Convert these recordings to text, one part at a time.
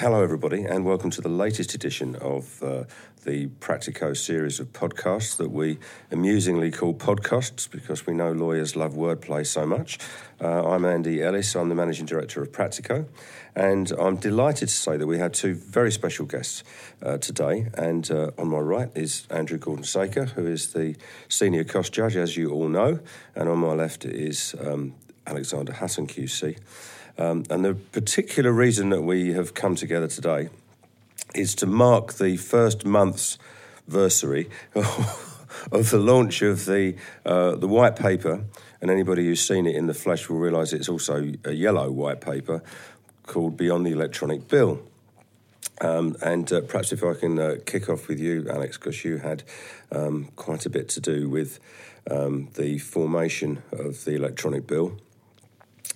hello, everybody, and welcome to the latest edition of uh, the Practico series of podcasts that we amusingly call podcasts because we know lawyers love wordplay so much. Uh, I'm Andy Ellis, I'm the managing director of Practico, and I'm delighted to say that we had two very special guests uh, today. And uh, on my right is Andrew Gordon Saker, who is the senior cost judge, as you all know, and on my left is um, Alexander Hutton QC. Um, and the particular reason that we have come together today is to mark the first month's anniversary of the launch of the uh, the white paper. And anybody who's seen it in the flesh will realise it's also a yellow white paper called Beyond the Electronic Bill. Um, and uh, perhaps if I can uh, kick off with you, Alex, because you had um, quite a bit to do with um, the formation of the electronic bill.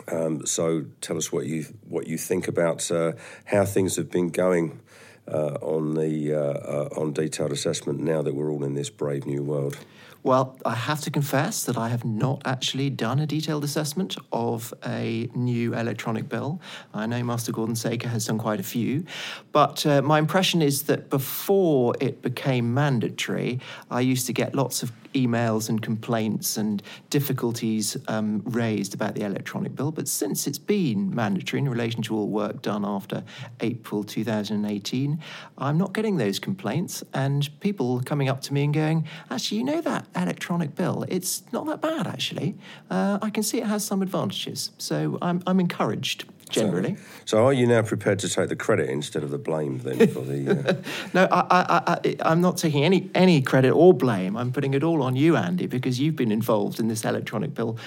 Um, so tell us what you what you think about uh, how things have been going uh, on the uh, uh, on detailed assessment now that we're all in this brave new world. Well, I have to confess that I have not actually done a detailed assessment of a new electronic bill. I know Master Gordon Saker has done quite a few, but uh, my impression is that before it became mandatory, I used to get lots of emails and complaints and difficulties um, raised about the electronic bill. But since it's been mandatory in relation to all work done after April 2018, I'm not getting those complaints and people coming up to me and going, actually, you know that electronic bill, it's not that bad, actually. Uh, I can see it has some advantages. So I'm, I'm encouraged generally. So, so, are you now prepared to take the credit instead of the blame then for the? Uh... no, I, I, am not taking any any credit or blame. I'm putting it all on you, Andy, because you've been involved in this electronic bill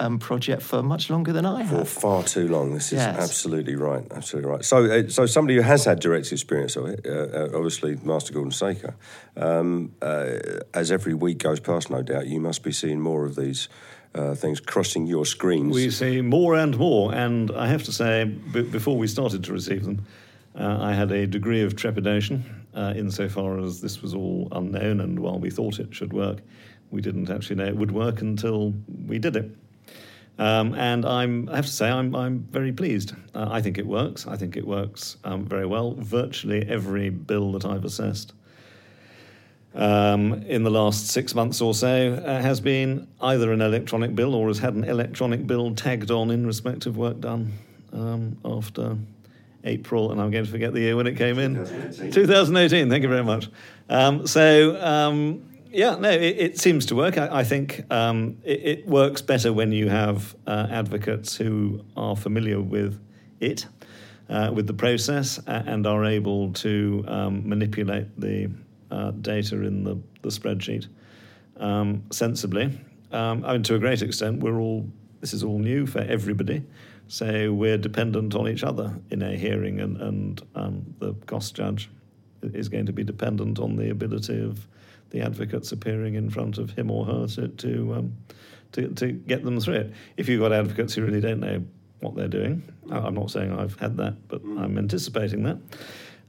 um, project for much longer than I have. For far too long. This is yes. absolutely right. Absolutely right. So, uh, so somebody who has had direct experience of it, uh, uh obviously, Master Gordon Saker. Um, uh, as every week goes past, no doubt, you must be seeing more of these uh, things crossing your screens. We see more and more, and I have to say, b- before we started to receive them, uh, I had a degree of trepidation uh, insofar as this was all unknown, and while we thought it should work, we didn't actually know it would work until we did it. Um, and I'm, I have to say, I'm, I'm very pleased. Uh, I think it works. I think it works um, very well. Virtually every bill that I've assessed um, in the last six months or so uh, has been either an electronic bill or has had an electronic bill tagged on in respect of work done um, after April, and I'm going to forget the year when it came in 2018. 2018 thank you very much. Um, so, um, yeah, no, it, it, seems to work. I, I think um, it, it, works better when you have uh, advocates who are familiar with it. Uh, with the process and are able to um, manipulate the uh, data in the, the spreadsheet um, sensibly. Um, I mean, to a great extent, we're all this is all new for everybody, so we're dependent on each other in a hearing, and and um, the cost judge is going to be dependent on the ability of the advocates appearing in front of him or her to to, um, to, to get them through it. If you've got advocates who really don't know what they're doing, I'm not saying I've had that, but I'm anticipating that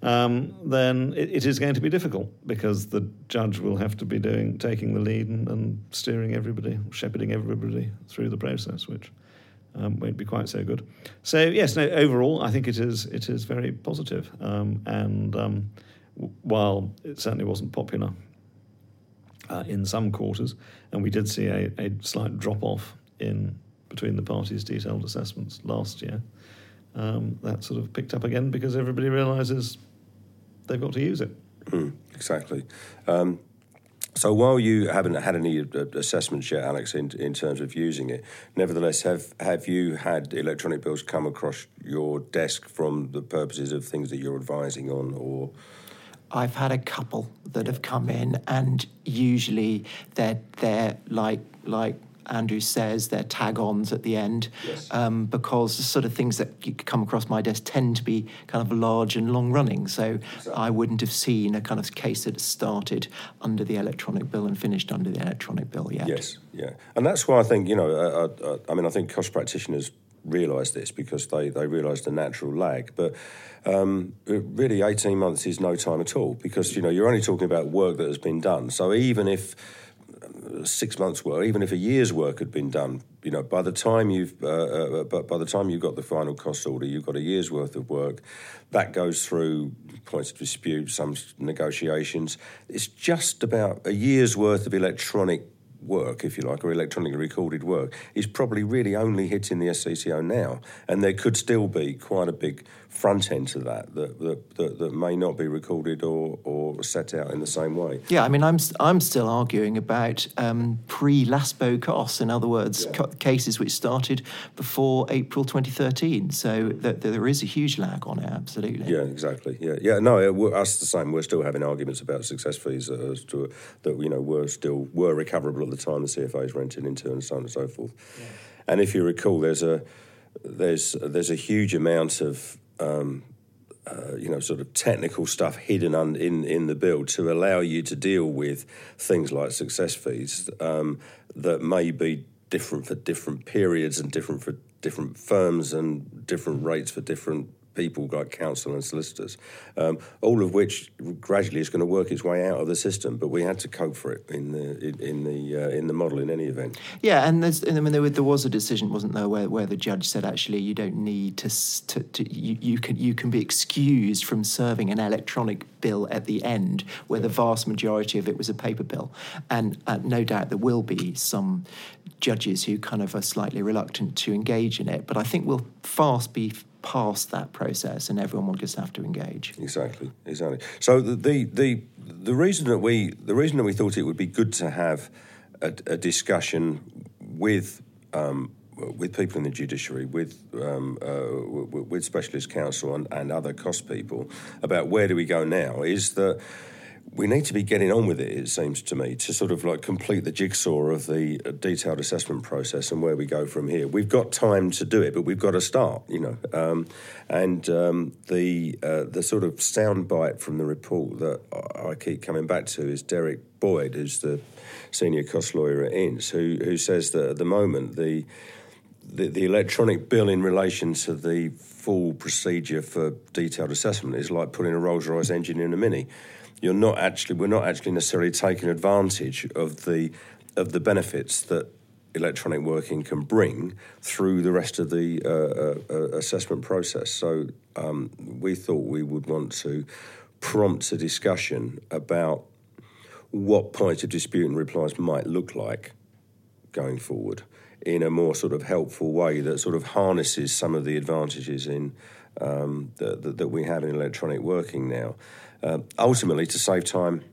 um, then it, it is going to be difficult because the judge will have to be doing taking the lead and, and steering everybody, shepherding everybody through the process, which um, won't be quite so good. So yes, no, overall, I think it is it is very positive. Um, and um, w- while it certainly wasn't popular uh, in some quarters, and we did see a, a slight drop off in between the parties' detailed assessments last year. Um, that sort of picked up again because everybody realises they've got to use it. Mm, exactly. Um, so while you haven't had any uh, assessments yet, Alex, in, in terms of using it, nevertheless, have have you had electronic bills come across your desk from the purposes of things that you're advising on, or? I've had a couple that have come in, and usually they're they're like like Andrew says, they're tag-ons at the end, yes. um, because the sort of things that come across my desk tend to be kind of large and long-running. So exactly. I wouldn't have seen a kind of case that started under the electronic bill and finished under the electronic bill yet. Yes, yeah, and that's why I think you know, uh, uh I mean, I think cost practitioners realise this because they, they realise the natural lag. But um, really, 18 months is no time at all because, you know, you're only talking about work that has been done. So even if six months' work, even if a year's work had been done, you know, by the time you've, uh, uh, by the time you've got the final cost order, you've got a year's worth of work. That goes through points of dispute, some negotiations. It's just about a year's worth of electronic work, if you like, or electronically recorded work, is probably really only hitting the SCCO now. And there could still be quite a big front end to that that, that, that, that may not be recorded or, or set out in the same way. Yeah, I mean, I'm, I'm still arguing about um, pre LASPO costs, in other words, yeah. co- cases which started before April 2013. So that, that there is a huge lag on it, absolutely. Yeah, exactly. Yeah, yeah. No, it, us the same. We're still having arguments about success fees as to, that you know were still were recoverable at the time the CFAs rented into, and so on and so forth. Yeah. And if you recall, there's a there's there's a huge amount of um, uh, you know, sort of technical stuff hidden un- in in the bill to allow you to deal with things like success fees um, that may be different for different periods and different for different firms and different rates for different people like counsel and solicitors, um, all of which gradually is going to work its way out of the system. But we had to cope for it in the in, the uh, in the model in any event. Yeah, and I mean there, there, was a decision, wasn't there, where, where the judge said actually you don't need to, to, to you, you can you can be excused from serving an electronic bill at the end, where the vast majority of it was a paper bill, and uh, no doubt there will be some judges who kind of are slightly reluctant to engage in it, but I think we'll fast be past that process, and everyone will just have to engage. Exactly, exactly. So the the the, the reason that we the reason that we thought it would be good to have a, a discussion with. Um, with people in the judiciary, with um, uh, with specialist counsel and, and other cost people about where do we go now is that we need to be getting on with it, it seems to me, to sort of like complete the jigsaw of the uh, detailed assessment process and where we go from here. We've got time to do it, but we've got to start, you know. Um, and um, the uh, the sort of soundbite from the report that I keep coming back to is Derek Boyd, who's the senior cost lawyer at Ince, who, who says that at the moment the, the, the electronic bill in relation to the full procedure for detailed assessment is like putting a Rolls Royce engine in a Mini you're not actually we're not actually necessarily taking advantage of the of the benefits that electronic working can bring through the rest of the uh, uh, uh, assessment process. So um, we thought we would want to prompt a discussion about what points of dispute and replies might look like going forward in a more sort of helpful way that sort of harnesses some of the advantages in um, that, that we have in electronic working now uh, ultimately to save time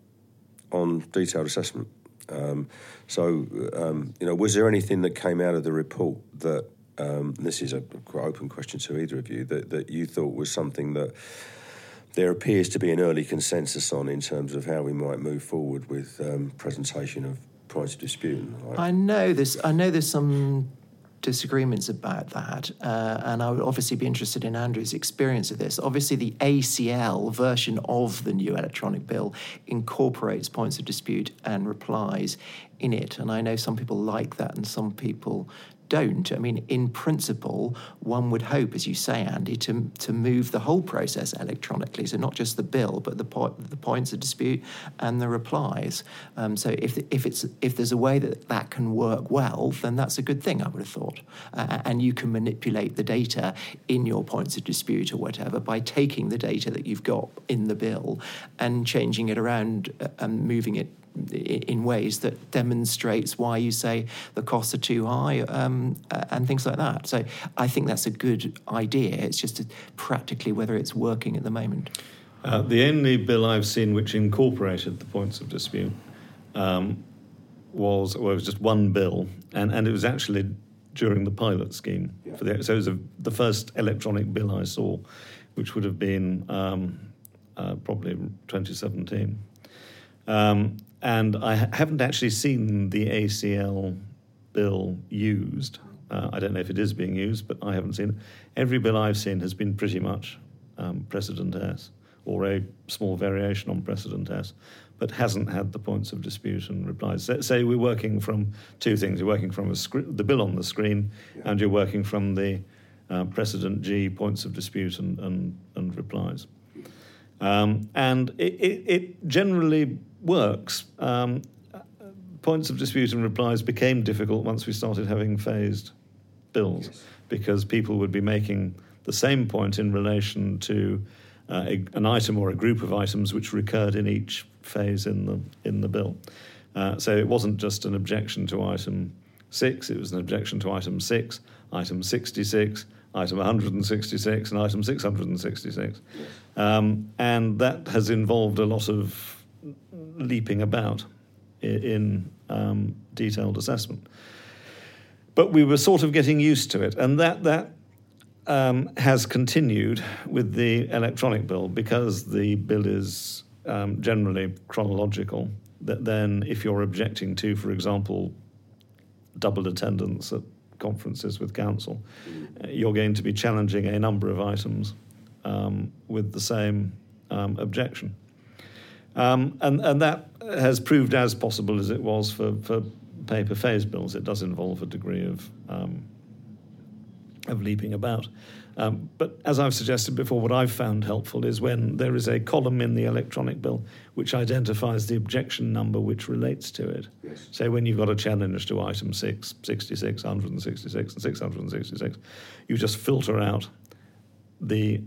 on detailed assessment. Um, so, um, you know, was there anything that came out of the report that um, this is a quite open question to either of you that, that you thought was something that there appears to be an early consensus on in terms of how we might move forward with um, presentation of points of dispute. I know there's I know there's some disagreements about that. Uh, and I would obviously be interested in Andrew's experience of this. Obviously, the ACL version of the new electronic bill incorporates points of dispute and replies in it. And I know some people like that and some people don't. I mean, in principle, one would hope, as you say, Andy, to, to move the whole process electronically. So not just the bill, but the, po- the points of dispute and the replies. Um, so if, if, it's, if there's a way that that can work well, then that's a good thing, I would have thought. Uh, and you can manipulate the data in your points of dispute or whatever by taking the data that you've got in the bill and changing it around uh, and moving it in ways that demonstrates why you say the costs are too high um, and things like that. So I think that's a good idea. It's just practically whether it's working at the moment. Uh, the only bill I've seen which incorporated the points of dispute um, was well, it was just one bill, and, and it was actually during the pilot scheme. Yeah. For the, so it was a, the first electronic bill I saw, which would have been um, uh, probably 2017. Um, and I haven't actually seen the ACL bill used. Uh, I don't know if it is being used, but I haven't seen it. Every bill I've seen has been pretty much um, precedent S or a small variation on precedent S, but hasn't had the points of dispute and replies. So say we're working from two things. You're working from the bill on the screen, yeah. and you're working from the uh, precedent G points of dispute and, and, and replies. Um, and it, it, it generally works. Um, points of dispute and replies became difficult once we started having phased bills Yes. because people would be making the same point in relation to uh, a, an item or a group of items which recurred in each phase in the in the bill. Uh, so it wasn't just an objection to item six; it was an objection to item six, item sixty-six, item 166, and item 666. Um, and that has involved a lot of leaping about in um, detailed assessment. But we were sort of getting used to it, and that that um, has continued with the electronic bill because the bill is um, generally chronological. That then, if you're objecting to, for example, double attendance at conferences with counsel, uh, you're going to be challenging a number of items um, with the same um, objection. Um, and, and that has proved as possible as it was for, for paper phase bills. It does involve a degree of, um, of leaping about. Um, but as I've suggested before, what I've found helpful is when there is a column in the electronic bill which identifies the objection number which relates to it. Yes. So when you've got a challenge to item 6, 66, 166, and 666, you just filter out the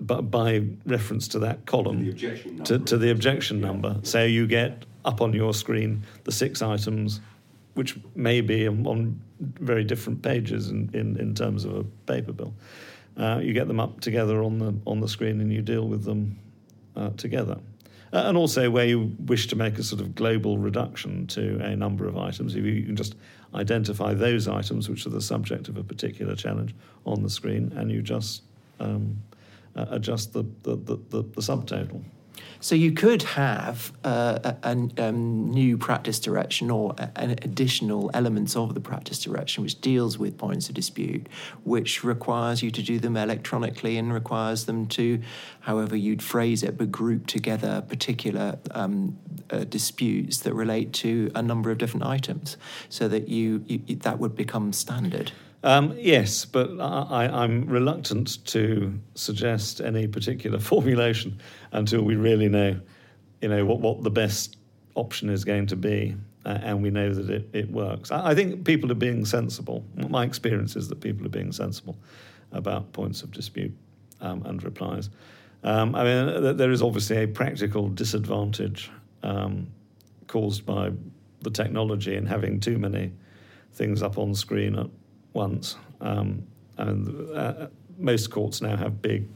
by, by reference to that column The objection to, number. to the objection Yeah. number. So you get up on your screen the six items, which may be on, on very different pages in, in, in terms of a paper bill. Uh, you get them up together on the on the screen and you deal with them uh, together. Uh, and also, where you wish to make a sort of global reduction to a number of items, if you, can just identify those items which are the subject of a particular challenge on the screen, and you just um, uh, adjust the, the, the, the, the subtotal. So you could have uh, a, a um, new practice direction or an additional elements of the practice direction which deals with points of dispute, which requires you to do them electronically and requires them to, however you'd phrase it, but group together particular um, uh, disputes that relate to a number of different items, so that you, you that would become standard. Um, yes, but I, I'm reluctant to suggest any particular formulation until we really know, you know, what, what the best option is going to be, uh, and we know that it, it works. I, I think people are being sensible. My experience is that people are being sensible about points of dispute um, and replies. Um, I mean, there is obviously a practical disadvantage um, caused by the technology and having too many things up on screen at once. Um, and uh, most courts now have big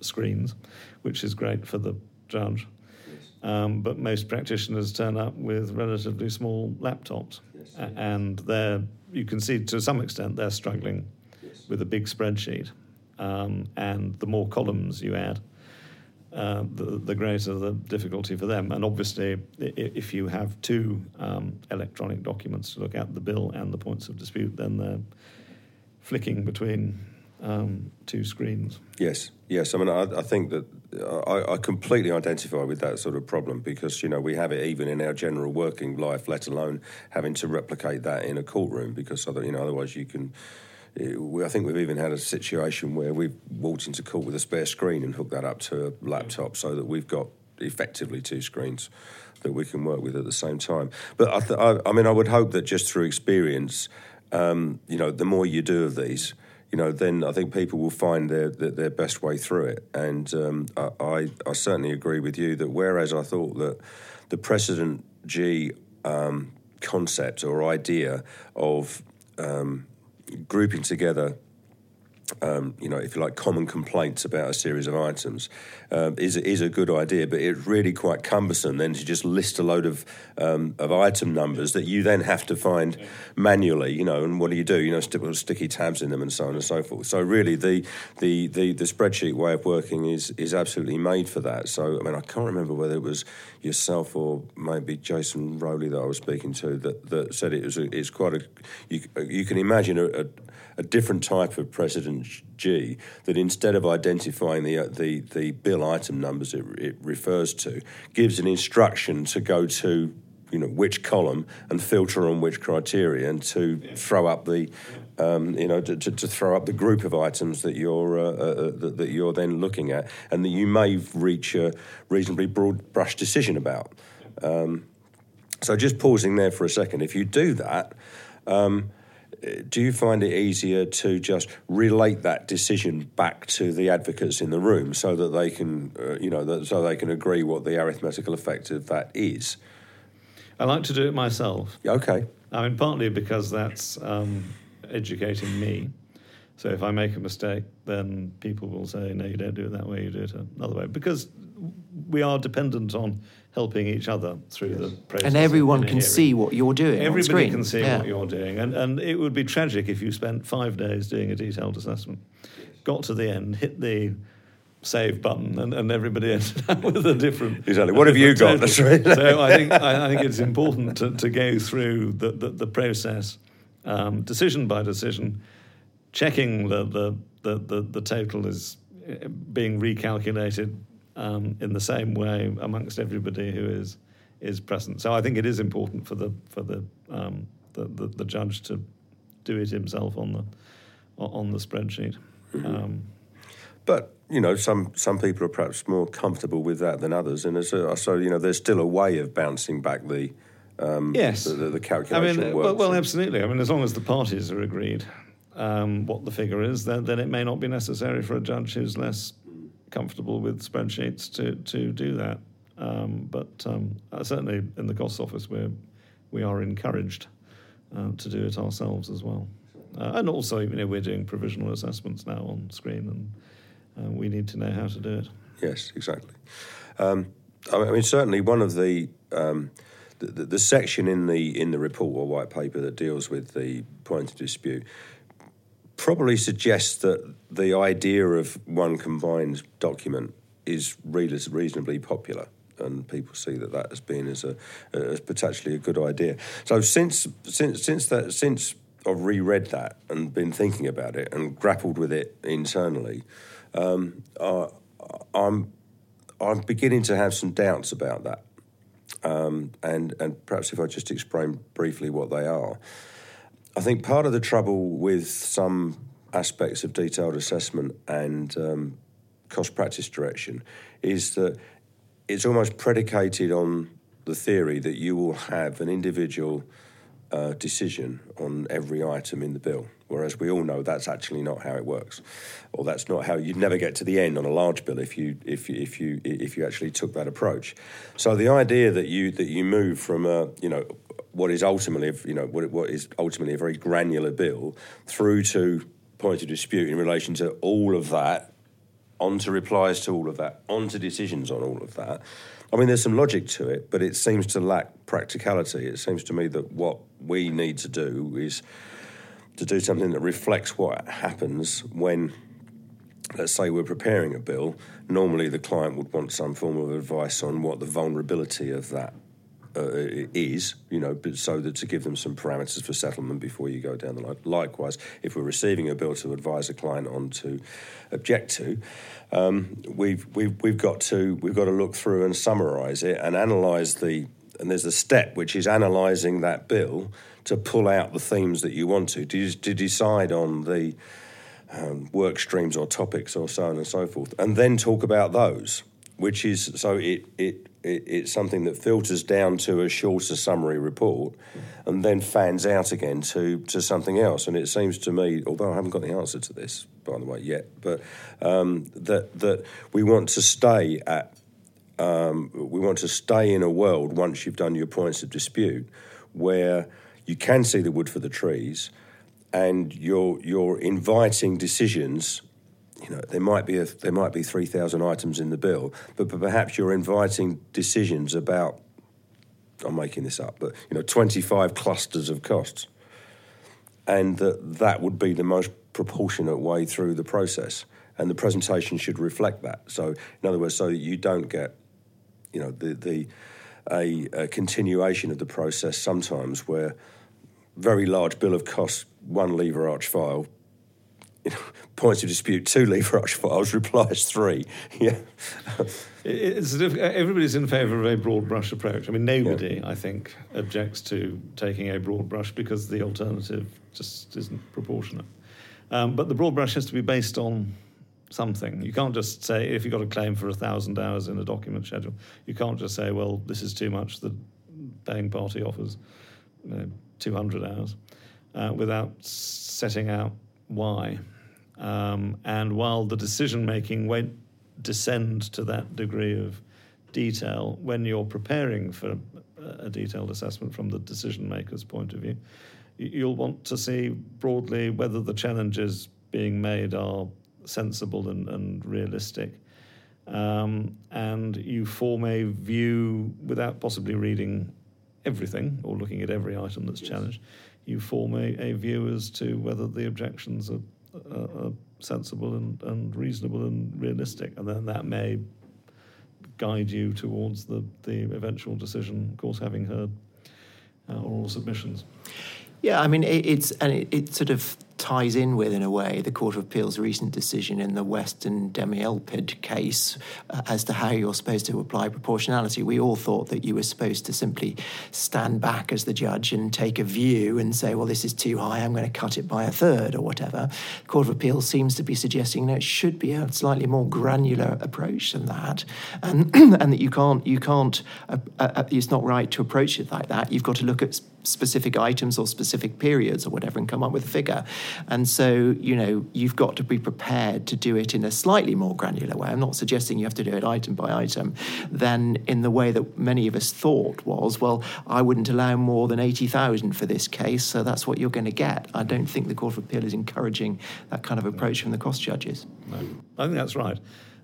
screens, which is great for the judge. Um, but most practitioners turn up with relatively small laptops, Yes. And they're you can see to some extent they're struggling Yes. with a big spreadsheet. Um, and the more columns you add, uh, the, the greater the difficulty for them. And obviously, if you have two um, electronic documents to look at, the bill and the points of dispute, then they're flicking between um, two screens. Yes, yes. I mean, I, I think that I, I completely identify with that sort of problem because you know we have it even in our general working life, let alone having to replicate that in a courtroom because other, you know otherwise you can. We- I think we've even had a situation where we've walked into court with a spare screen and hooked that up to a laptop so that we've got effectively two screens that we can work with at the same time. But I, th- I, I mean, I would hope that just through experience, um, you know, the more you do of these, you know, then I think people will find their their, their best way through it. And um, I, I, I certainly agree with you that whereas I thought that the precedent G um, concept or idea of um, grouping together um, you know, if you like, common complaints about a series of items um, is is a good idea, but it's really quite cumbersome then to just list a load of um, of item numbers that you then have to find manually. You know, and what do you do? You know, stick with sticky tabs in them and so on and so forth. So really, the the the, the spreadsheet way of working is is absolutely made for that. So I mean, I can't remember whether it was yourself or maybe Jason Rowley that I was speaking to that, that said it was a, it's quite a you, you can imagine a, a a different type of precedent G that instead of identifying the uh, the the bill item numbers it, it refers to, gives an instruction to go to you know which column and filter on which criteria and to throw up the um, you know to, to, to throw up the group of items that you're uh, uh, that, that you're then looking at and that you may reach a reasonably broad brush decision about. Um, So just pausing there for a second, if you do that, um, do you find it easier to just relate that decision back to the advocates in the room so that they can, uh, you know, that, so they can agree what the arithmetical effect of that is? I like to do it myself. Okay. I mean, partly because that's um, educating me. So if I make a mistake, then people will say, "No, you don't do it that way. You do it another way." Because we are dependent on helping each other through yes. the process. And everyone can see what you're doing. Everybody can see yeah. what you're doing, and and it would be tragic if you spent five days doing a detailed assessment, got to the end, hit the save button, and, and everybody ended up with a different. Exactly. What have you got? That's right. so I think I, I, think it's important to, to go through the the, the process, um, decision by decision, checking the the, the, the, the total is uh, being recalculated um, in the same way amongst everybody who is is present. So I think it is important for the for the um, the, the, the, judge to do it himself on the on the spreadsheet. Mm-hmm. Um, but you know, some some people are perhaps more comfortable with that than others, and a, so you know, there's still a way of bouncing back the um, yes the, the, the calculation. I mean, well, well, absolutely. I mean, as long as the parties are agreed um, what the figure is, then then it may not be necessary for a judge who's less comfortable with spreadsheets to to do that. Um, but um, uh, certainly in the costs office, we we are encouraged uh, to do it ourselves as well. Uh, and also, you know, we're doing provisional assessments now on screen, and uh, we need to know how to do it. Yes, exactly. Um, I mean, certainly one of the, um, the, the, the section in the in the report or white paper that deals with the point of dispute probably suggests that the idea of one combined document is reasonably popular and people see that that has been as a as potentially a good idea. So since since since that since I've reread that and been thinking about it and grappled with it internally, um, I, I'm I'm beginning to have some doubts about that. Um, and and perhaps if I just explain briefly what they are, I think part of the trouble with some aspects of detailed assessment and um, cost practice direction is that it's almost predicated on the theory that you will have an individual uh, decision on every item in the bill. Whereas we all know that's actually not how it works, or that's not how you'd never get to the end on a large bill if you if you, if you if you actually took that approach. So the idea that you that you move from a you know what is ultimately you know what what is ultimately a very granular bill through to point of dispute in relation to all of that, onto replies to all of that, onto decisions on all of that. I mean, there's some logic to it, but it seems to lack practicality. It seems to me that what we need to do is to do something that reflects what happens when, let's say, we're preparing a bill. Normally, the client would want some form of advice on what the vulnerability of that uh, is, you know, so that to give them some parameters for settlement before you go down the line. Likewise, if we're receiving a bill to advise a client on to object to, um, we've, we've, we've, got to, we've got to look through and summarise it and analyse the, and there's a step which is analysing that bill to pull out the themes that you want to, to, to decide on the um, work streams or topics or so on and so forth, and then talk about those, which is so it, it it, it's something that filters down to a shorter summary report and then fans out again to, to something else. And it seems to me, although I haven't got the answer to this, by the way, yet, but um, that, that we want to stay at, um, we want to stay in a world once you've done your points of dispute where you can see the wood for the trees and you're, you're inviting decisions you know, there might be a, there might be three thousand items in the bill, but, but perhaps you're inviting decisions about. I'm making this up, but you know, 25 clusters of costs, and that that would be the most proportionate way through the process, and the presentation should reflect that. So, in other words, so that you don't get, you know, the the a, a continuation of the process sometimes where very large bill of costs, one lever arch file, you know, points of dispute two leave arch files, replies three. Yeah. It's everybody's in favour of a broad brush approach. I mean, nobody, yeah. I think, objects to taking a broad brush because the alternative just isn't proportionate. Um, but the broad brush has to be based on something. You can't just say, if you've got a claim for a thousand hours in a document schedule, you can't just say, well, this is too much, the paying party offers you know, 200 hours uh, without setting out why. Um, and while the decision making won't descend to that degree of detail, when you're preparing for a detailed assessment from the decision maker's point of view, you'll want to see broadly whether the challenges being made are sensible and, and realistic. Um, and you form a view without possibly reading everything or looking at every item that's yes. challenged. You form a, a view as to whether the objections are, are, are sensible and, and reasonable and realistic, and then that may guide you towards the, the eventual decision, of course, having heard uh, oral submissions. Yeah, I mean, it, it's and it, it, sort of ties in with, in a way, the Court of Appeal's recent decision in the West and Demouilpied case uh, as to how you're supposed to apply proportionality. We all thought that you were supposed to simply stand back as the judge and take a view and say, well, this is too high, I'm going to cut it by a third or whatever. The Court of Appeal seems to be suggesting that it should be a slightly more granular approach than that, and, and that you can't, you can't, uh, uh, it's not right to approach it like that. You've got to look at specific items or specific periods or whatever and come up with a figure. And so, you know, you've got to be prepared to do it in a slightly more granular way. I'm not suggesting you have to do it item by item, than in the way that many of us thought was, well, I wouldn't allow more than 80,000 for this case, so that's what you're going to get. I don't think the Court of Appeal is encouraging that kind of approach from the cost judges. No, I think that's right.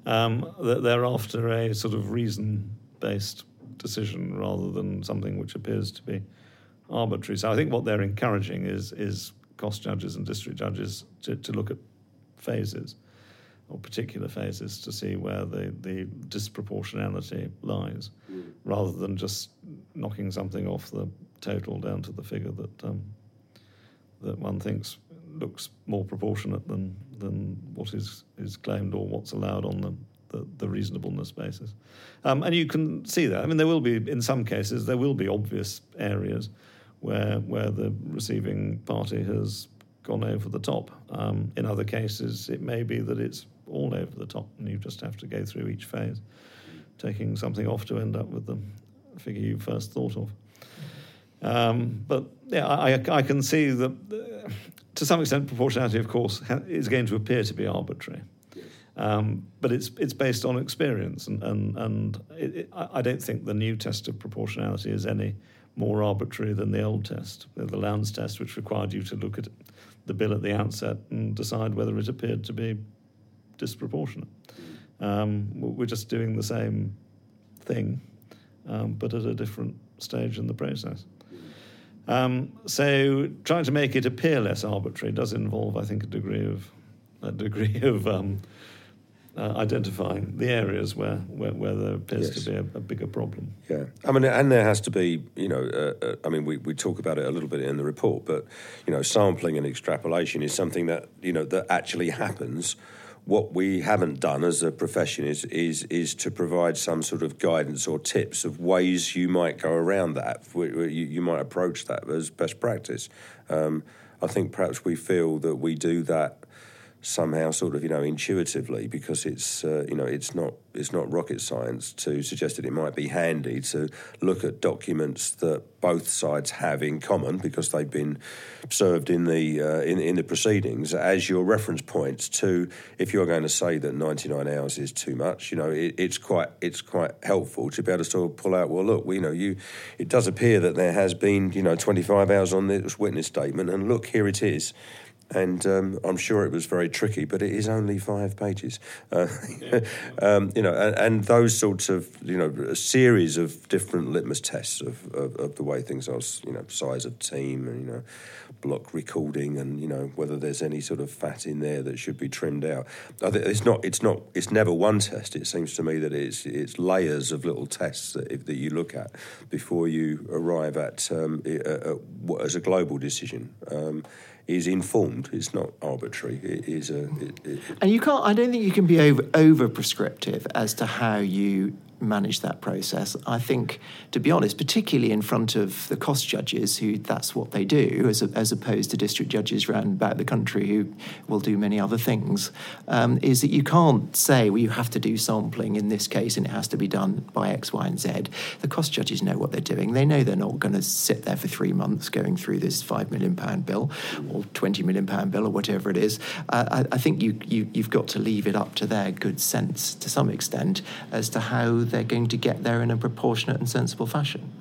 Um, they're after a sort of reason based decision rather than something which appears to be arbitrary. So I think what they're encouraging is is cost judges and district judges to, to look at phases or particular phases to see where the, the disproportionality lies, mm. rather than just knocking something off the total down to the figure that um, that one thinks looks more proportionate than than what is is claimed or what's allowed on the the, the reasonableness basis. Um, and you can see that. I mean, there will be in some cases there will be obvious areas where where the receiving party has gone over the top. Um, in other cases, it may be that it's all over the top, and you just have to go through each phase, taking something off to end up with the figure you first thought of. Um, but yeah, I, I, can see that uh, to some extent, proportionality, of course, ha- is going to appear to be arbitrary. Um, but it's it's based on experience, and and and it, it, I don't think the new test of proportionality is any more arbitrary than the old test, the Lownds test, which required you to look at the bill at the outset and decide whether it appeared to be disproportionate. Um, we're just doing the same thing, um, but at a different stage in the process. Um, so trying to make it appear less arbitrary does involve, I think, a degree of a degree of um, uh, identifying the areas where, where, where there appears yes. to be a, a, bigger problem. Yeah, I mean, and there has to be, you know, uh, uh, I mean, we, we talk about it a little bit in the report, but, you know, sampling and extrapolation is something that, you know, that actually happens. What we haven't done as a profession is, is, is to provide some sort of guidance or tips of ways you might go around that, you, you might approach that as best practice. Um, I think perhaps we feel that we do that somehow sort of you know intuitively because it's uh, you know it's not it's not rocket science to suggest that it might be handy to look at documents that both sides have in common because they've been served in the uh, in, in the proceedings. As your reference points to if you're going to say that 99 hours is too much you know it, it's quite it's quite helpful to be able to sort of pull out well look we you know you it does appear that there has been you know 25 hours on this witness statement and look here it is and um, I'm sure it was very tricky, but it is only five pages. Uh, um, you know, and, and, those sorts of you know a series of different litmus tests of, of, of, the way things are, you know, size of team and you know, block recording, and you know whether there's any sort of fat in there that should be trimmed out. it's not. It's not. It's never one test. It seems to me that it's it's layers of little tests that, that you look at before you arrive at, um, as a global decision. Is informed. It's not arbitrary. It is a. It, it, and you can't. I don't think you can be over over prescriptive as to how you manage that process. I think, to be honest, particularly in front of the cost judges, who that's what they do, as, a, as opposed to district judges around about the country who will do many other things, um, is that you can't say, well, you have to do sampling in this case and it has to be done by X, Y, and Z. The cost judges know what they're doing. They know they're not going to sit there for three months going through this £5 million bill or £20 million bill or whatever it is. Uh, I, I, think you, you, you've got to leave it up to their good sense to some extent as to how they're going to get there in a proportionate and sensible fashion.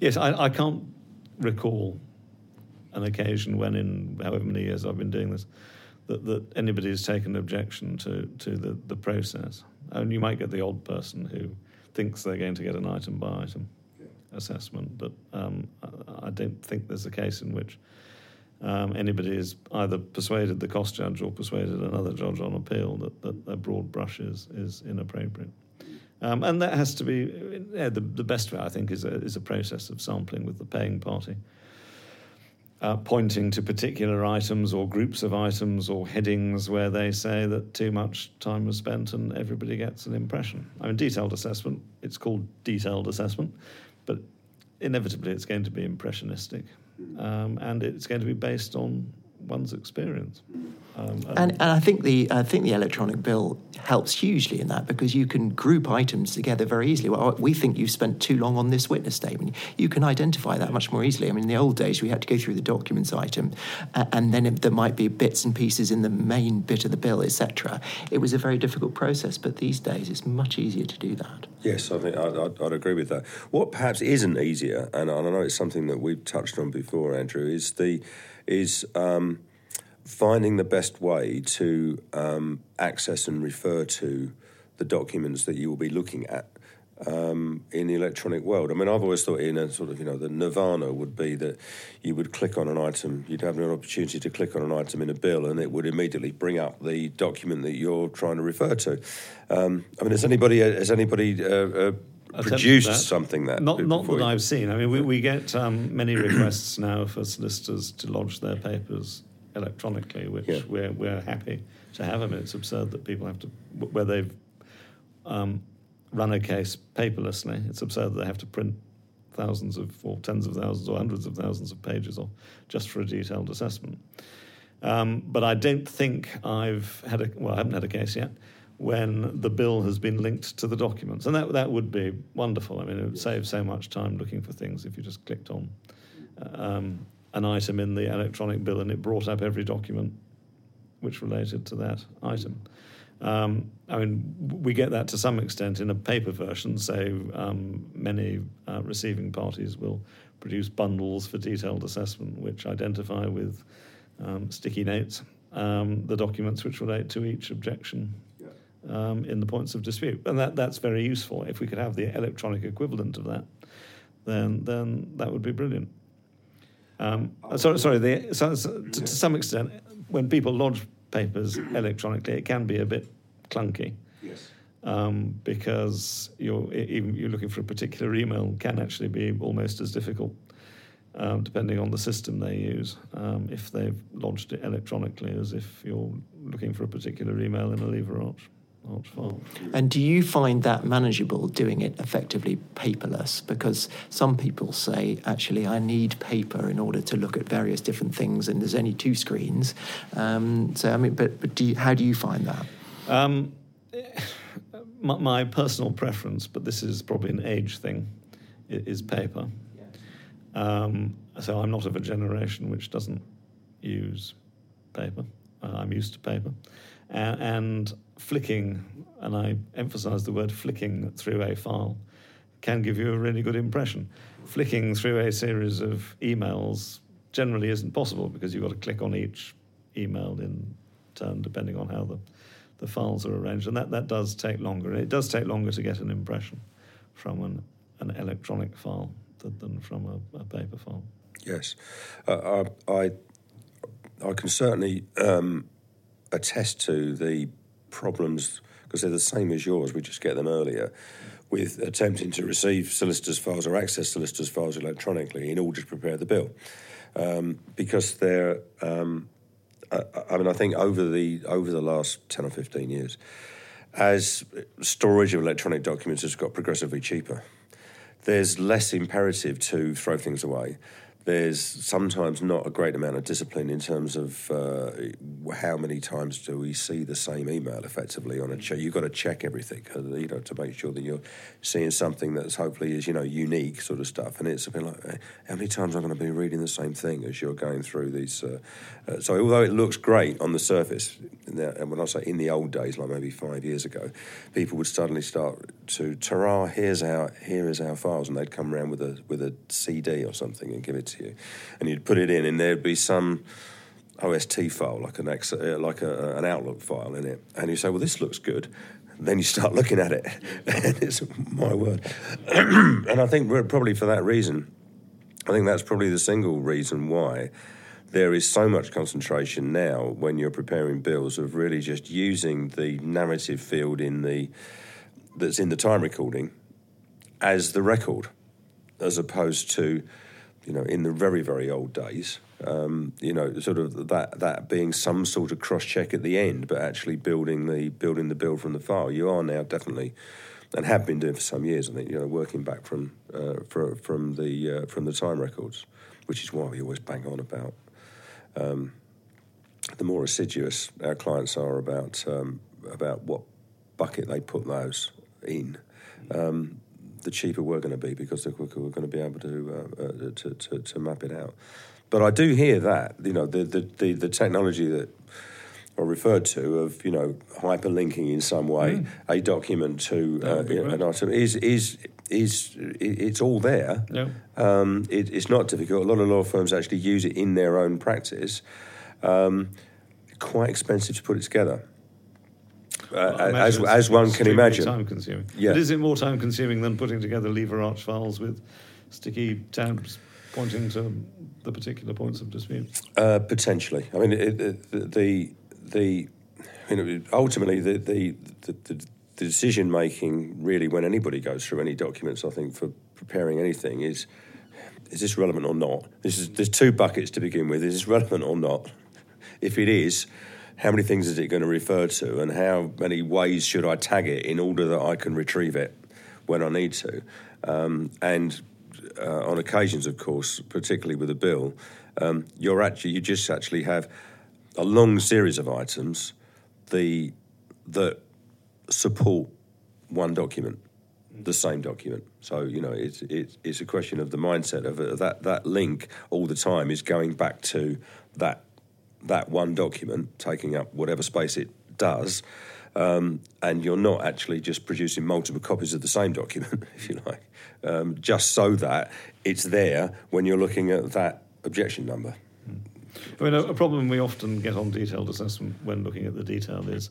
Yes, I, I can't recall an occasion when, in however many years I've been doing this, that, that anybody has taken objection to, to the, the process. And you might get the odd person who thinks they're going to get an item by item assessment, but um, I don't think there's a case in which um, anybody has either persuaded the cost judge or persuaded another judge on appeal that, that a broad brush is, is inappropriate. Um, and that has to be yeah, the, the best way, I think, is a, is a process of sampling with the paying party. Uh, pointing to particular items or groups of items or headings where they say that too much time was spent and everybody gets an impression. I mean, detailed assessment, it's called detailed assessment, but inevitably it's going to be impressionistic um, and it's going to be based on one's experience. Um, and, and, and, I think the I think the electronic bill helps hugely in that because you can group items together very easily. Well, we think you've spent too long on this witness statement. You can identify that much more easily. I mean, in the old days, we had to go through the documents item, uh, and then it, there might be bits and pieces in the main bit of the bill, etc. It was a very difficult process, but these days it's much easier to do that. Yes, I think I'd, I'd, I'd agree with that. What perhaps isn't easier, and I know it's something that we've touched on before, Andrew, is the is um, finding the best way to um, access and refer to the documents that you will be looking at um, in the electronic world. I mean, I've always thought in a sort of, you know, the nirvana would be that you would click on an item, you'd have an opportunity to click on an item in a bill, and it would immediately bring up the document that you're trying to refer to. Um, I mean, has anybody has anybody uh, uh, produced that. something that not not that you... I've seen. I mean, we, we get um, many requests now for solicitors to lodge their papers electronically, which yeah. we're, we're happy to have. I mean, it's absurd that people have to, where they've um, run a case paperlessly, it's absurd that they have to print thousands of, or tens of thousands, or hundreds of thousands of pages off just for a detailed assessment. Um, but I don't think I've had a, well, I haven't had a case yet when the bill has been linked to the documents. And that, that would be wonderful. I mean, it would save so much time looking for things if you just clicked on um, an item in the electronic bill and it brought up every document which related to that item. Um, I mean, we get that to some extent in a paper version, so um, many uh, receiving parties will produce bundles for detailed assessment which identify with um, sticky notes um, the documents which relate to each objection um, in the points of dispute. And that, that's very useful. If we could have the electronic equivalent of that, then, then that would be brilliant. Um, sorry, sorry the, so, so, to, to, some extent, when people lodge papers electronically, it can be a bit clunky. Yes. Um, because you're even you're looking for a particular email can actually be almost as difficult, um, depending on the system they use. Um, if they've lodged it electronically, as if you're looking for a particular email in a lever arch. And do you find that manageable doing it effectively paperless? Because some people say, actually, I need paper in order to look at various different things, and there's only two screens. Um, so, I mean, but, but do you, how do you find that? Um, my, my, personal preference, but this is probably an age thing, is paper. Um, so I'm not of a generation which doesn't use paper. Uh, I'm used to paper. And, and flicking, and I emphasize the word flicking through a file, can give you a really good impression. Flicking through a series of emails generally isn't possible because you've got to click on each email in turn, depending on how the, the files are arranged. And that, that does take longer. It does take longer to get an impression from an, an electronic file than, than from a, a, paper file. Yes. Uh, I, I can certainly um, attest to the problems because they're the same as yours. We just get them earlier with attempting to receive solicitors' files or access solicitors' files electronically in order to prepare the bill, um, because they're. Um, I, I, mean, I think over the over the last ten or fifteen years, as storage of electronic documents has got progressively cheaper, there's less imperative to throw things away there's sometimes not a great amount of discipline in terms of uh, how many times do we see the same email effectively on a check. You've got to check everything, you know, to make sure that you're seeing something that's hopefully is you know unique sort of stuff. And it's a bit like how many times I going to be reading the same thing as you're going through these. Uh, uh, so although it looks great on the surface, and when I say in the old days, like maybe five years ago, people would suddenly start to, ta here's our here is our files, and they'd come around with a with a CD or something and give it to you, and you'd put it in, and there'd be some OST file, like an X, uh, like a, an Outlook file in it, and you say, well, this looks good. And then you start looking at it, and it's my word. and I think probably for that reason, I think that's probably the single reason why there is so much concentration now when you're preparing bills of really just using the narrative field in the that's in the time recording as the record, as opposed to you know, in the very, very old days, um, you know, sort of that that being some sort of cross check at the end, but actually building the building the build from the file. You are now definitely, and have been doing for some years. I think you know, working back from uh, for, from the uh, from the time records, which is why we always bang on about. Um, the more assiduous our clients are about um, about what bucket they put those in, um, the cheaper we're going to be because the quicker we're going to be able to, uh, uh, to, to, to, map it out. But I do hear that, you know, the, the, the, the technology that I referred to of, you know, hyperlinking in some way mm. a document to uh, an item is, is, is it's all there. Yeah. Um, it, it's not difficult. A lot of law firms actually use it in their own practice. Um, quite expensive to put it together uh, as, as one can imagine. Time consuming. Yeah. But is it more time consuming than putting together lever arch files with sticky tabs pointing to the particular points of dispute? Uh, potentially. I mean, it, it, the the you know, ultimately the the, the, the decision making really when anybody goes through any documents, I think for preparing anything is is this relevant or not? This is there's two buckets to begin with. Is this relevant or not? If it is, how many things is it going to refer to, and how many ways should I tag it in order that I can retrieve it when I need to? Um, and uh, on occasions, of course, particularly with a bill, um, you're actually you just actually have a long series of items the that support one document, the same document. So you know, it's it's, it's a question of the mindset of uh, that that link all the time is going back to that that one document taking up whatever space it does, um, and you're not actually just producing multiple copies of the same document, if you like, um, just so that it's there when you're looking at that objection number. I mean, a, a, problem we often get on detailed assessment when looking at the detail is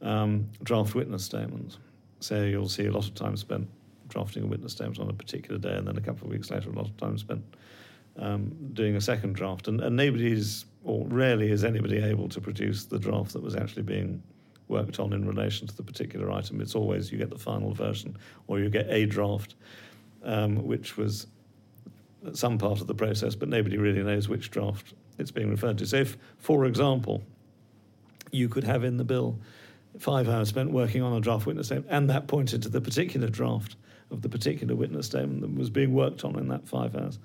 um, draft witness statements. So you'll see a lot of time spent drafting a witness statement on a particular day, and then a couple of weeks later, a lot of time spent um, doing a second draft. And, and nobody's or rarely is anybody able to produce the draft that was actually being worked on in relation to the particular item. It's always you get the final version or you get a draft, um, which was some part of the process, but nobody really knows which draft it's being referred to. So, if, for example, you could have in the bill five hours spent working on a draft witness statement, and that pointed to the particular draft of the particular witness statement that was being worked on in that five hours,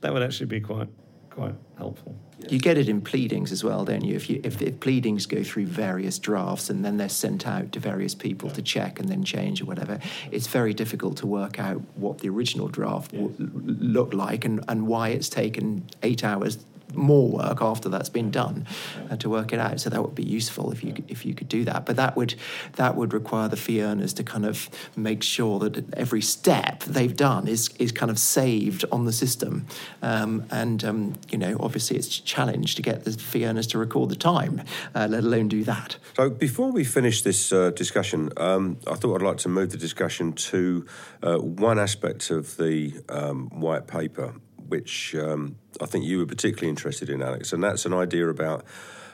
that would actually be quite quite helpful. You get it in pleadings as well, don't you? If, you if, if, pleadings go through various drafts and then they're sent out to various people to check and then change or whatever, it's very difficult to work out what the original draft yes. looked like and, and why it's taken eight hours more work after that's been done uh, to work it out. So that would be useful if you if you could do that. But that would that would require the fee earners to kind of make sure that every step they've done is is kind of saved on the system. Um, and um, you know, obviously, it's a challenge to get the fee earners to record the time, uh, let alone do that. So before we finish this uh, discussion, um, I thought I'd like to move the discussion to uh, one aspect of the um, white paper which um, I think you were particularly interested in, Alex, and that's an idea about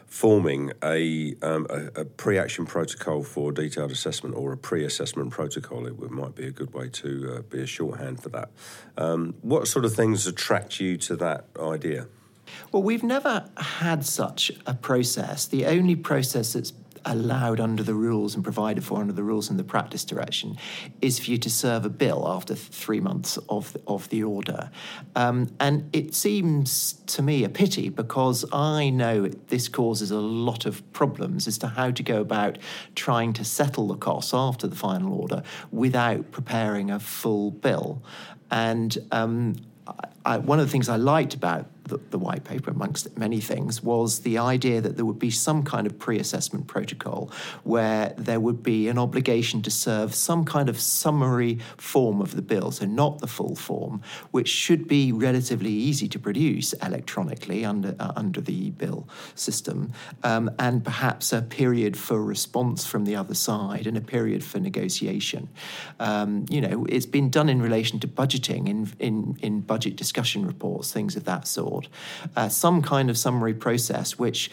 forming a, um, a, a, pre-action protocol for detailed assessment or a pre-assessment protocol. It might be a good way to uh, be a shorthand for that. Um, what sort of things attract you to that idea? Well, we've never had such a process. The only process that's allowed under the rules and provided for under the rules in the practice direction is for you to serve a bill after three months of the, of the order. Um, and it seems to me a pity because I know this causes a lot of problems as to how to go about trying to settle the costs after the final order without preparing a full bill. And um, I, one of the things I liked about the, the, white paper, amongst many things, was the idea that there would be some kind of pre assessment protocol where there would be an obligation to serve some kind of summary form of the bill, so not the full form, which should be relatively easy to produce electronically under, uh, under the bill system, um, and perhaps a period for response from the other side and a period for negotiation. Um, you know, it's been done in relation to budgeting in, in, in budget discussion reports, things of that sort. Uh, some kind of summary process which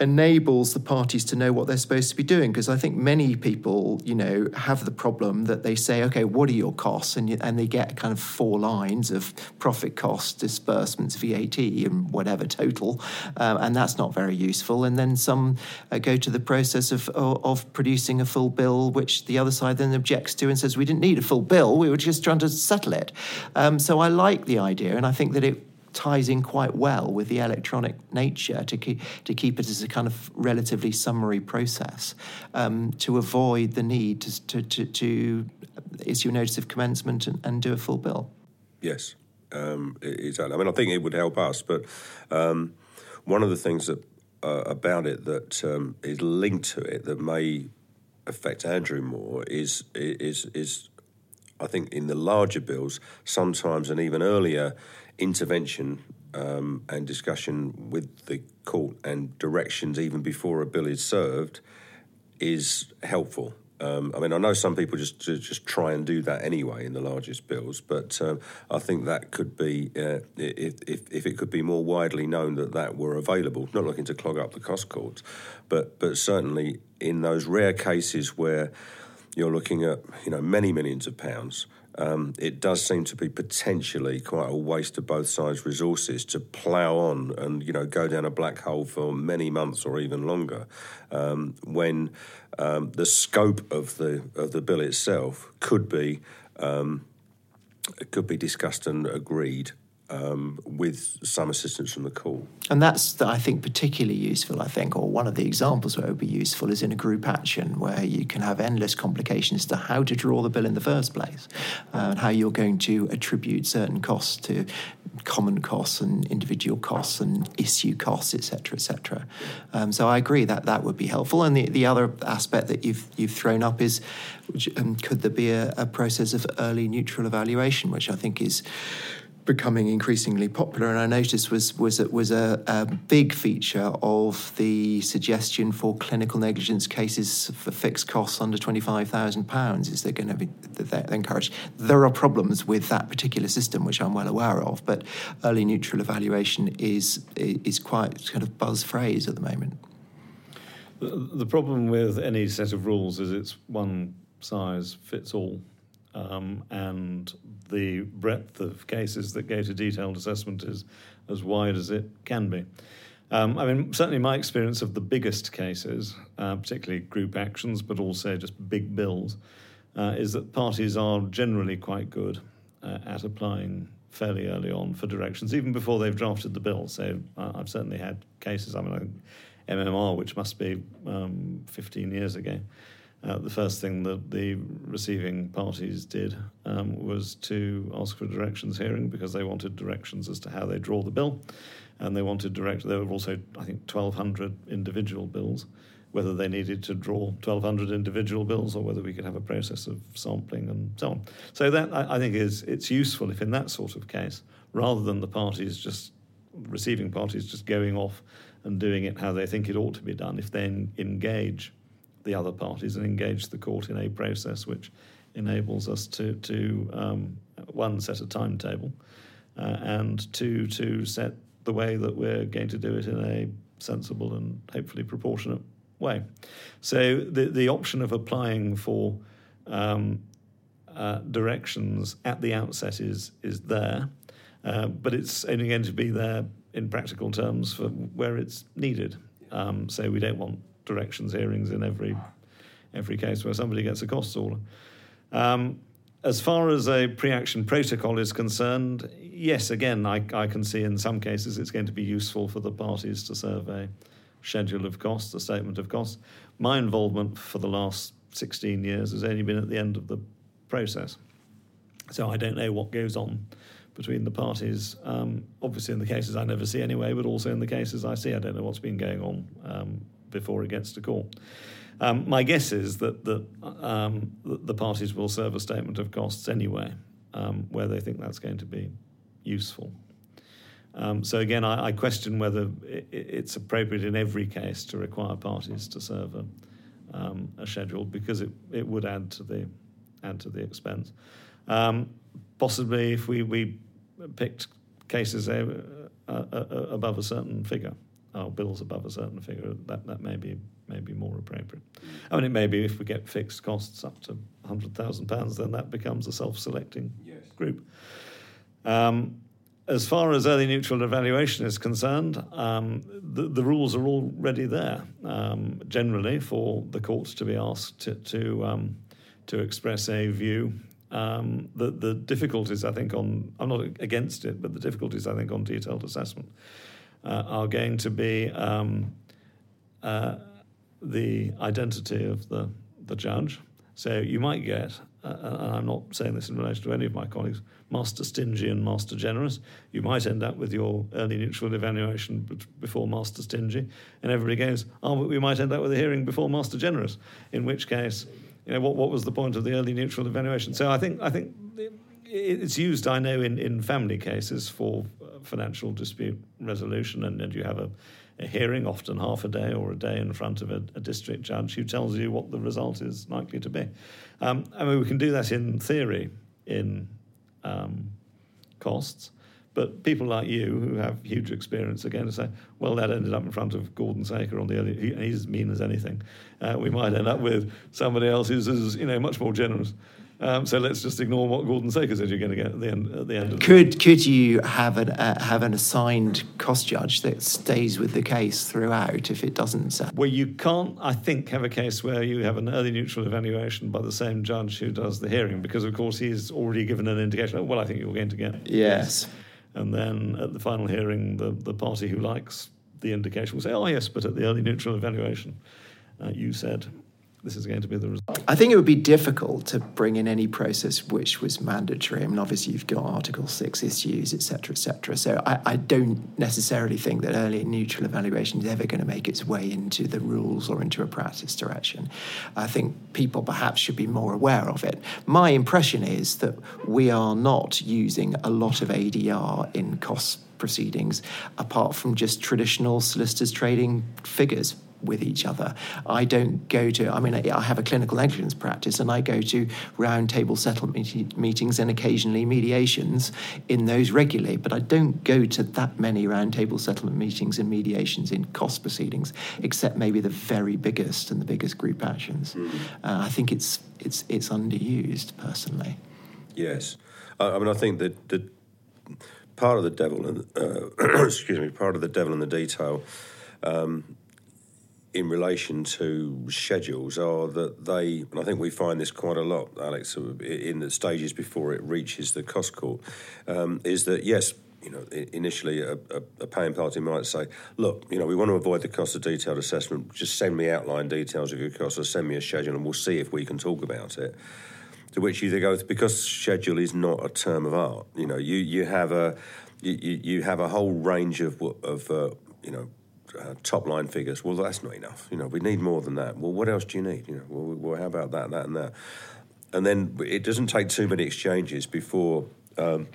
enables the parties to know what they're supposed to be doing. Because I think many people, you know, have the problem that they say, okay, what are your costs? And, and they get kind of four lines of profit costs, disbursements, VAT, and whatever total. Um, and that's not very useful. And then some uh, go to the process of, of, of, producing a full bill, which the other side then objects to and says, we didn't need a full bill, we were just trying to settle it. Um, so I like the idea, and I think that it ties in quite well with the electronic nature to keep, to keep it as a kind of relatively summary process um, to avoid the need to, to, to, to, issue a notice of commencement and, and do a full bill. Yes, um, exactly. I mean, I think it would help us, but um, one of the things that uh, about it that um, is linked to it that may affect Andrew more is is is I think in the larger bills sometimes an even earlier intervention um, and discussion with the court and directions even before a bill is served is helpful. Um, I mean, I know some people just just try and do that anyway in the largest bills, but um, I think that could be uh, if, if, if it could be more widely known that that were available. Not looking to clog up the cost courts, but but certainly in those rare cases where you're looking at you know many millions of pounds um, it does seem to be potentially quite a waste of both sides' resources to plough on and you know go down a black hole for many months or even longer, um, when um, the scope of the of the bill itself could be um, could be discussed and agreed um, with some assistance from the court. And that's, I think, particularly useful, I think, or one of the examples where it would be useful is in a group action where you can have endless complications to how to draw the bill in the first place uh, and how you're going to attribute certain costs to common costs and individual costs and issue costs, etc., etc. Um, so I agree that that would be helpful. And the, the other aspect that you've, you've thrown up is um, could there be a, a process of early neutral evaluation, which I think is becoming increasingly popular, and I noticed was was it was a, a, big feature of the suggestion for clinical negligence cases for fixed costs under twenty five thousand pounds. Is they're going to be they're encouraged. There are problems with that particular system, which I'm well aware of, but early neutral evaluation is is quite kind of buzz phrase at the moment. The, the problem with any set of rules is it's one size fits all. Um, and the breadth of cases that go to detailed assessment is as wide as it can be. Um, I mean, certainly my experience of the biggest cases, uh, particularly group actions, but also just big bills, uh, is that parties are generally quite good uh, at applying fairly early on for directions, even before they've drafted the bill. So uh, I've certainly had cases, I mean, MMR, which must be um, 15 years ago, uh, the first thing that the receiving parties did um, was to ask for directions hearing because they wanted directions as to how they draw the bill, and they wanted direct. There were also, I think, 1,200 individual bills. Whether they needed to draw 1,200 individual bills or whether we could have a process of sampling and so on. So that I, I think is it's useful if in that sort of case, rather than the parties just receiving parties just going off and doing it how they think it ought to be done, if they engage the other parties and engage the court in a process which enables us to, to um, one, set a timetable, uh, and two, to set the way that we're going to do it in a sensible and hopefully proportionate way. So the, the option of applying for um, uh, directions at the outset is, is there, uh, but it's only going to be there in practical terms for where it's needed. Um, so we don't want directions hearings in every every case where somebody gets a costs order. Um, as far as a pre-action protocol is concerned, yes, again, I, I can see in some cases it's going to be useful for the parties to serve a schedule of costs, a statement of costs. My involvement for the last 16 years has only been at the end of the process. So I don't know what goes on between the parties. Um, obviously, in the cases I never see anyway, but also in the cases I see, I don't know what's been going on um, before it gets to court. Um, my guess is that, that um, the parties will serve a statement of costs anyway, um, where they think that's going to be useful. Um, so again, I, I, question whether it's appropriate in every case to require parties to serve a, um, a schedule because it, it would add to the add to the expense. Um, possibly, if we, we picked cases above a certain figure, or bills above a certain figure, that, that may be may be more appropriate. I mean, it may be if we get fixed costs up to hundred thousand pounds, then that becomes a self-selecting yes. group. Um, as far as early neutral evaluation is concerned, um, the, the, rules are already there. Um, generally, for the courts to be asked to to, um, to express a view. Um, the, the difficulties, I think, on I'm not against it, but the difficulties, I think, on detailed assessment uh, are going to be um, uh, the identity of the the judge. So you might get uh, and I'm not saying this in relation to any of my colleagues, master stingy and master generous. You might end up with your early neutral evaluation before master stingy, and everybody goes, oh, we might end up with a hearing before master generous, in which case, you know, what, what was the point of the early neutral evaluation? So I think, I think it's used, I know, in, in family cases for financial dispute resolution, and, and you have a a hearing, often half a day or a day in front of a, a district judge who tells you what the result is likely to be. Um, I mean, we can do that in theory in um, costs, but people like you who have huge experience are going to say, well, that ended up in front of Gordon Saker on the early, he, he's mean as anything. Uh, we might end up with somebody else who's, who's you know, much more generous. Um, so let's just ignore what Gordon Saker said you're going to get at the end. At the end. could the could you have an uh, have an assigned cost judge that stays with the case throughout if it doesn't? Well, you can't. I think have a case where you have an early neutral evaluation by the same judge who does the hearing, because of course he's already given an indication. Oh, well, I think you're going to get yes. And then at the final hearing, the the party who likes the indication will say, "Oh yes, but at the early neutral evaluation, uh, you said." This is going to be the result. I think it would be difficult to bring in any process which was mandatory. I mean, obviously, you've got Article 6 issues, etc., etc. So I, I, don't necessarily think that early neutral evaluation is ever going to make its way into the rules or into a practice direction. I think people perhaps should be more aware of it. My impression is that we are not using a lot of ADR in cost proceedings apart from just traditional solicitors trading figures with each other. I don't go to, I mean, I have a clinical negligence practice and I go to roundtable settlement meetings and occasionally mediations in those regularly, but I don't go to that many roundtable settlement meetings and mediations in cost proceedings, except maybe the very biggest and the biggest group actions. Mm. Uh, I think it's, it's, it's underused personally. Yes. I mean, I think that, that part of the devil, in, uh, excuse me, part of the devil in the detail um, in relation to schedules are that they, and I think we find this quite a lot, Alex, in the stages before it reaches the cost court, um, is that yes, you know, initially a, a, a, paying party might say, look, you know, we want to avoid the cost of detailed assessment. Just send me outline details of your costs or send me a schedule and we'll see if we can talk about it. To which you go, because schedule is not a term of art. You know, you, you have a you, you have a whole range of of uh, you know uh, top line figures. Well, that's not enough. You know, we need more than that. Well, what else do you need? You know, well, well how about that, that, and that? And then it doesn't take too many exchanges before. Um,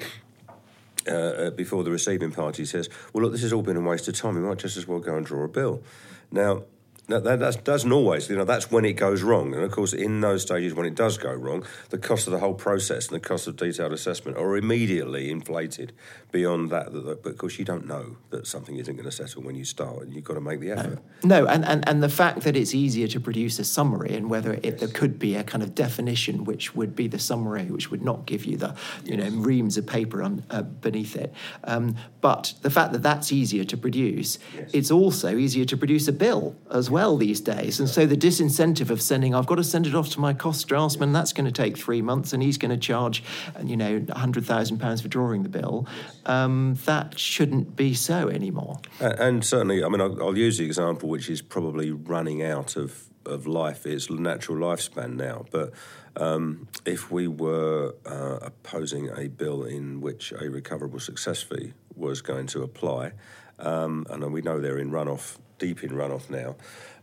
uh, uh, before the receiving party says, "Well, look, this has all been a waste of time. We might just as well go and draw a bill." Now, that, that doesn't always, you know, that's when it goes wrong. And of course, in those stages when it does go wrong, the cost of the whole process and the cost of detailed assessment are immediately inflated beyond that. But of course, you don't know that something isn't going to settle when you start, and you've got to make the effort. No, and, and, and the fact that it's easier to produce a summary and whether it, yes. there could be a kind of definition which would be the summary, which would not give you the, you yes. know, reams of paper on, uh, beneath it. Um, but the fact that that's easier to produce, yes. it's also easier to produce a bill as well well these days. And so the disincentive of sending, I've got to send it off to my cost draftsman, that's going to take three months, and he's going to charge, you know, £100,000 for drawing the bill, um, that shouldn't be so anymore. And certainly, I mean, I'll, I'll use the example which is probably running out of of life, its natural lifespan now. But um, if we were uh, opposing a bill in which a recoverable success fee was going to apply, um, and we know they're in runoff, deep in runoff now.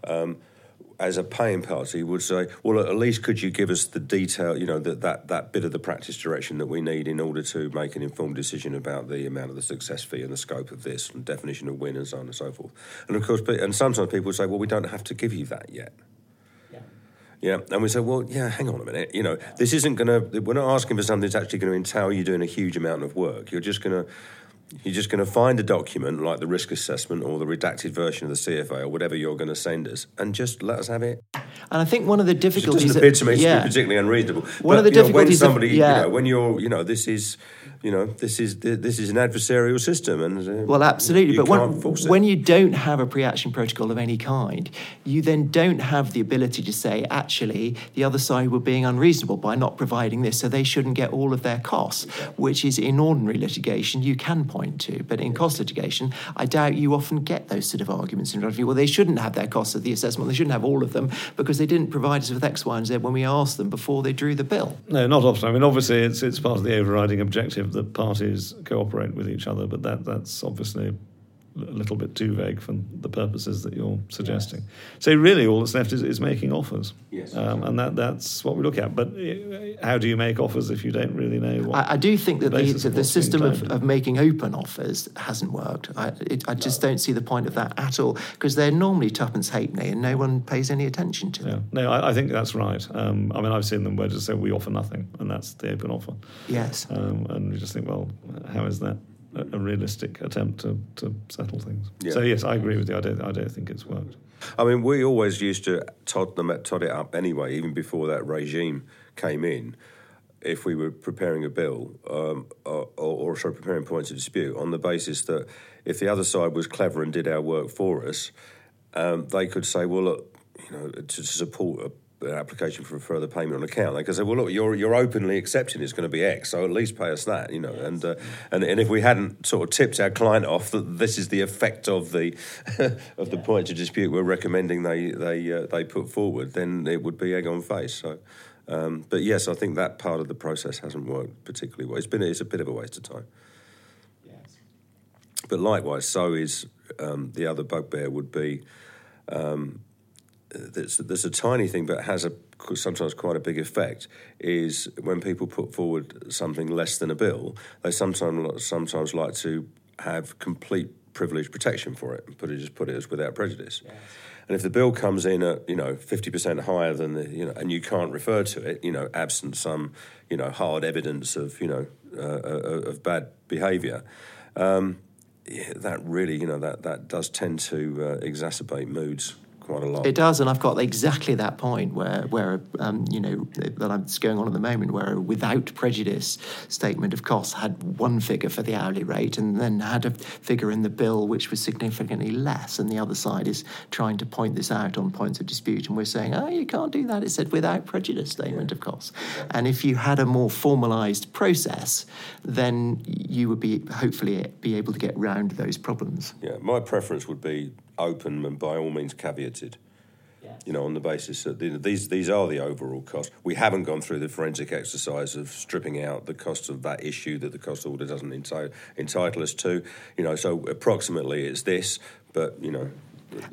Um, as a paying party would say, well, at least could you give us the detail, you know, that, that, that bit of the practice direction that we need in order to make an informed decision about the amount of the success fee and the scope of this and definition of win and so on and so forth. And of course, and sometimes people say, well, we don't have to give you that yet. Yeah, yeah. and we say, well, yeah, hang on a minute. You know, this isn't going to. We're not asking for something that's actually going to entail you doing a huge amount of work. You're just going to you're just going to find a document like the risk assessment or the redacted version of the CFA or whatever you're going to send us, and just let us have it. And I think one of the difficulties it doesn't appear to me yeah. to be particularly unreasonable. One but, of the difficulties know, when somebody, of, yeah. you know, when you're, you know, this is you know, this is this is an adversarial system, and uh, well, absolutely. but when, when you don't have a pre-action protocol of any kind, you then don't have the ability to say, actually, the other side were being unreasonable by not providing this, so they shouldn't get all of their costs, which is in ordinary litigation you can point to, but in cost litigation, I doubt you often get those sort of arguments in front of you. Well, they shouldn't have their costs of the assessment, they shouldn't have all of them because they didn't provide us with X, Y, and Z when we asked them before they drew the bill. No, not often. I mean, obviously, it's it's part of the overriding objective that parties cooperate with each other, but that that's obviously a little bit too vague for the purposes that you're suggesting. Yes. So really, all that's left is, is making offers, yes, um, and that that's what we look at. But uh, how do you make offers if you don't really know what? I, I do think that the, the, the system of, of making open offers hasn't worked. I, it, I just no. don't see the point of that at all because they're normally tuppence halfpenny and no one pays any attention to them. Yeah. No, I, I think that's right. Um, I mean, I've seen them where just say we offer nothing, and that's the open offer. Yes. Um, and you just think, well, how is that? A, realistic attempt to, to settle things. Yeah. So yes, I agree with you. I don't, I don't think it's worked. I mean, we always used to tot them, tot it up anyway, even before that regime came in. If we were preparing a bill, um, or, or, or sorry, preparing points of dispute, on the basis that if the other side was clever and did our work for us, um, they could say, "Well, look, you know, to support a an application for a further payment on account. They can say, well, look, you're you're openly accepting it's going to be X, so at least pay us that, you know. Yes. And uh, and and if we hadn't sort of tipped our client off that this is the effect of the of the yeah. point of dispute we're recommending they they uh, they put forward, then it would be egg on face. So. Um, but yes, I think that part of the process hasn't worked particularly well. It's been it's a bit of a waste of time. Yes. But likewise, so is um, the other bugbear would be um, that's, that's a tiny thing but has a sometimes quite a big effect is when people put forward something less than a bill, they sometimes sometimes like to have complete privilege protection for it and put it just put it as without prejudice. Yes. And if the bill comes in at you know fifty percent higher than the you know, and you can't refer to it, you know, absent some you know hard evidence of you know uh, uh of bad behaviour, um, yeah, that really you know that that does tend to uh, exacerbate moods quite a lot. It does, and I've got exactly that point where, where um, you know, that I'm going on at the moment, where a without prejudice statement of costs had one figure for the hourly rate, and then had a figure in the bill which was significantly less, and the other side is trying to point this out on points of dispute, and we're saying, oh, you can't do that. It said without prejudice statement of costs, and if you had a more formalised process, then you would be hopefully be able to get round those problems. Yeah, my preference would be open and by all means caveated. You know, on the basis that these these are the overall costs. We haven't gone through the forensic exercise of stripping out the cost of that issue that the cost order doesn't enti- entitle us to. You know, so approximately it's this, but you know,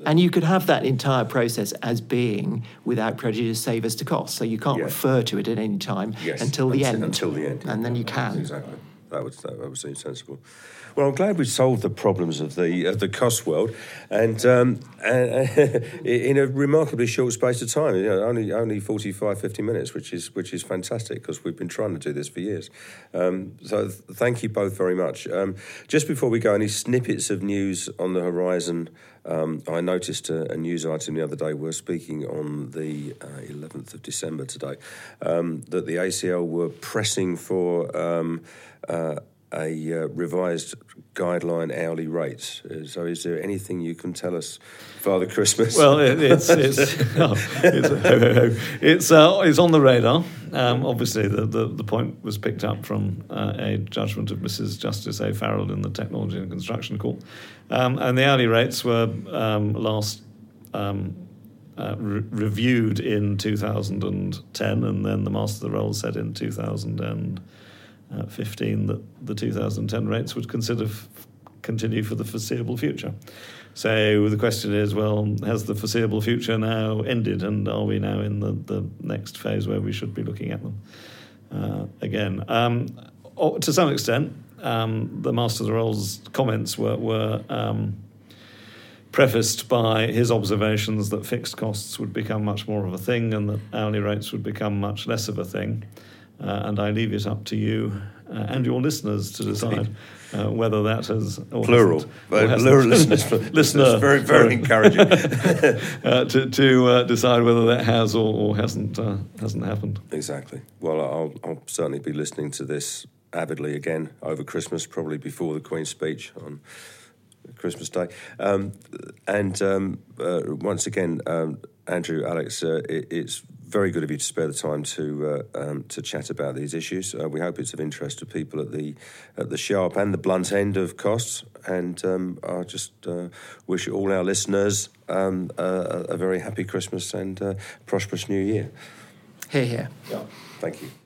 and you could have that entire process as being without prejudice save as to cost. So you can't yes. refer to it at any time yes. until the end. Until the end. And then you can. Exactly. That would, that would seem sensible. Well, I'm glad we solved the problems of the of the cost world, and, um, in a remarkably short space of time. You know, only only 45, 50 minutes, which is which is fantastic because we've been trying to do this for years. Um, so th- thank you both very much. Um, just before we go, any snippets of news on the horizon? Um, I noticed a, a, news item the other day. We're speaking on the uh, 11th of December today um, that the ACL were pressing for. Um, uh, a uh, revised guideline hourly rates. Uh, so, is there anything you can tell us, Father Christmas? Well, it, it's it's oh, it's, it's, uh, it's on the radar. Um, obviously, the, the, the point was picked up from uh, a judgment of Mrs. Justice O'Farrell in the Technology and Construction Court, um, and the hourly rates were um, last. Um, uh, re- reviewed in 2010, and then the Master of the Rolls said in 2015 that the 2010 rates would consider f- continue for the foreseeable future. So the question is, well, has the foreseeable future now ended, and are we now in the, the next phase where we should be looking at them uh, again? Um, to some extent, um, the Master of the Rolls comments were, were um, prefaced by his observations that fixed costs would become much more of a thing and that hourly rates would become much less of a thing. Uh, and I leave it up to you uh, and your listeners to decide uh, whether that has or plural, or plural listeners, listener, very very encouraging. Uh, to to uh, decide whether that has or, or hasn't uh, hasn't happened. Exactly. Well, I'll, I'll certainly be listening to this avidly again over Christmas, probably before the Queen's speech on Christmas Day. Um, and um, uh, once again, um, Andrew, Alex, uh, it, it's very good of you to spare the time to uh, um, to chat about these issues. Uh, we hope it's of interest to people at the at the sharp and the blunt end of costs. And um, I just uh, wish all our listeners um, a, a, very happy Christmas and uh, prosperous New Year. Hear, hear. Yeah. Thank you.